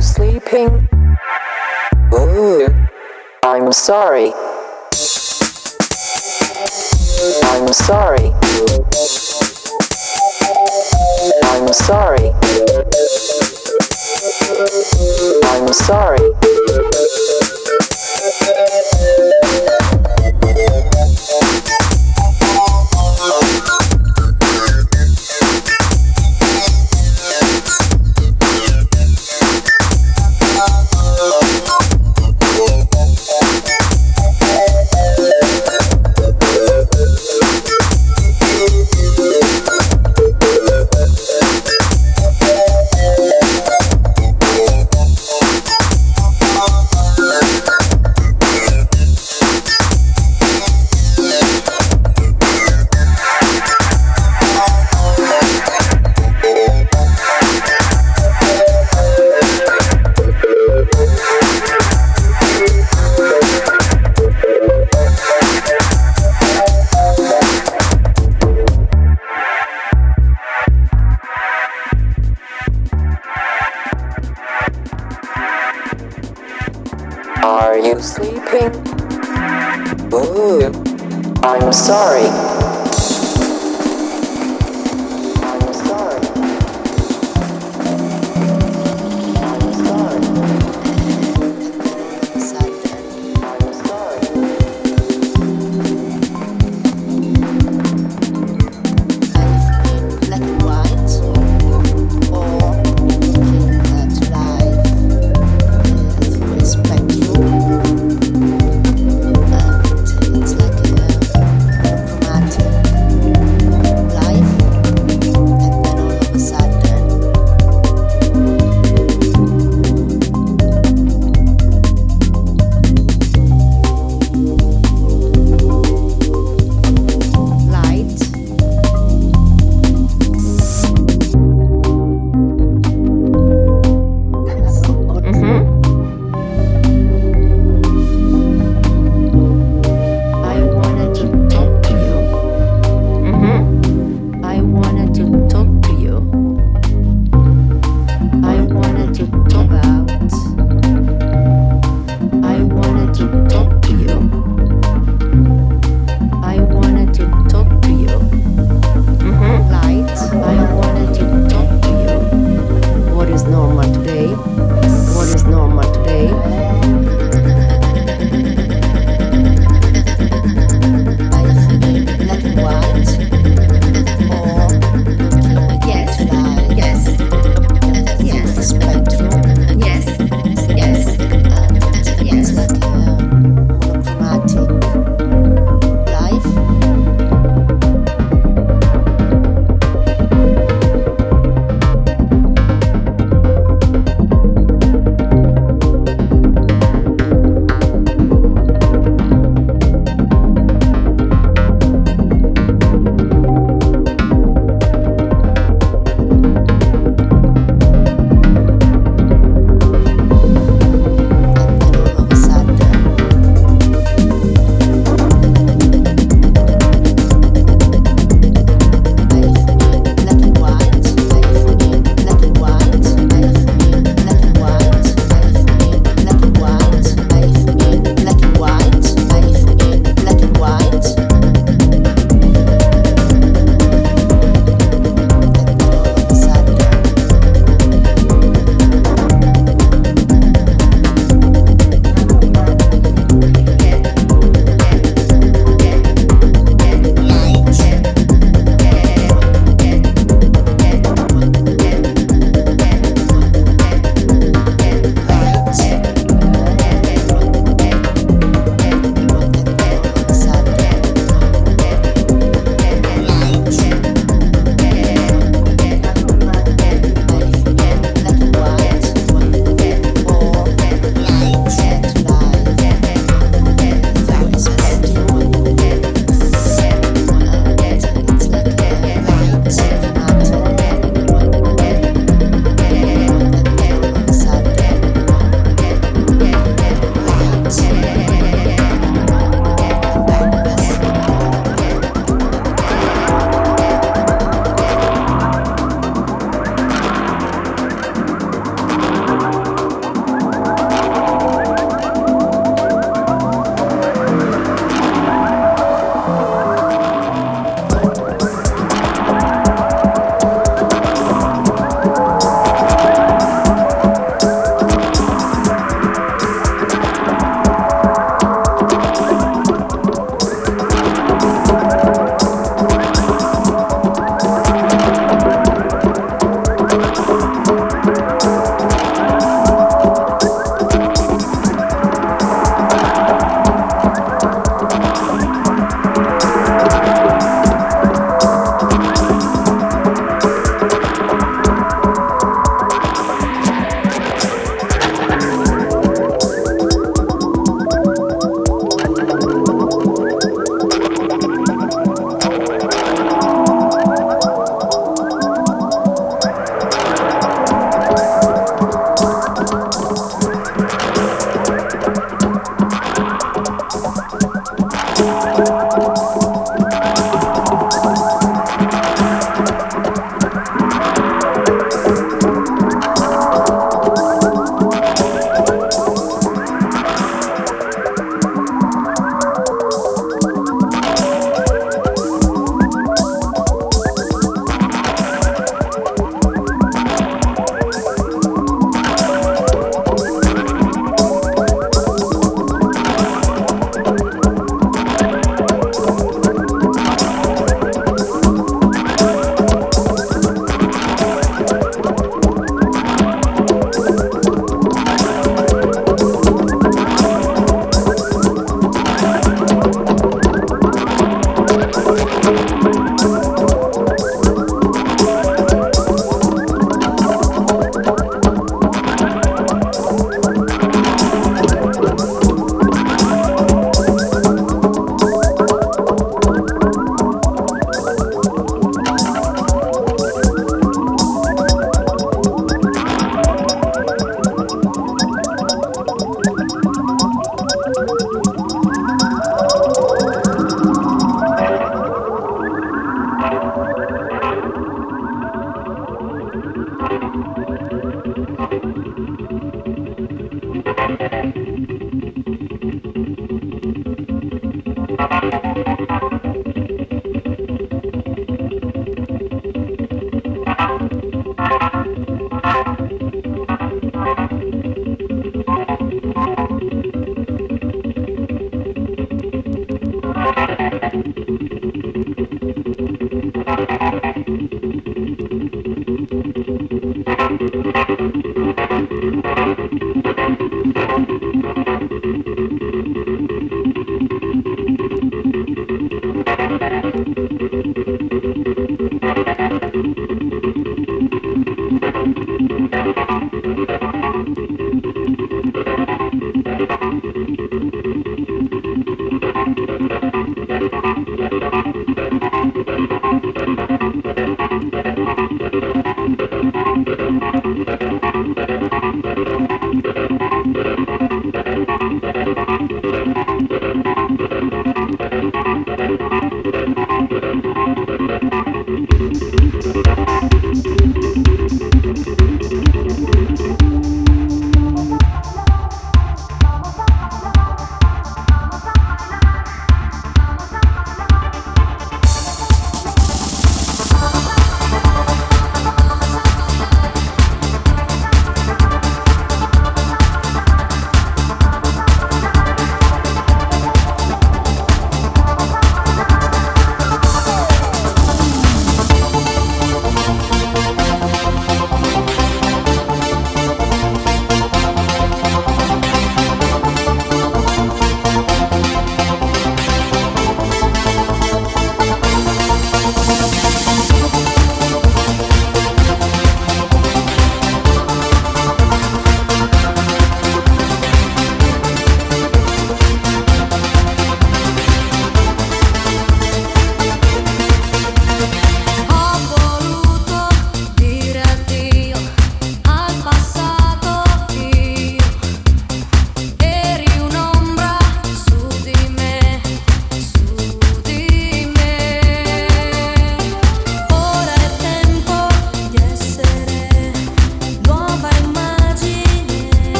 sleeping? Ooh, I'm sorry. I'm sorry. I'm sorry. I'm sorry.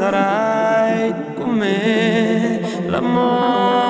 starai con me l'amore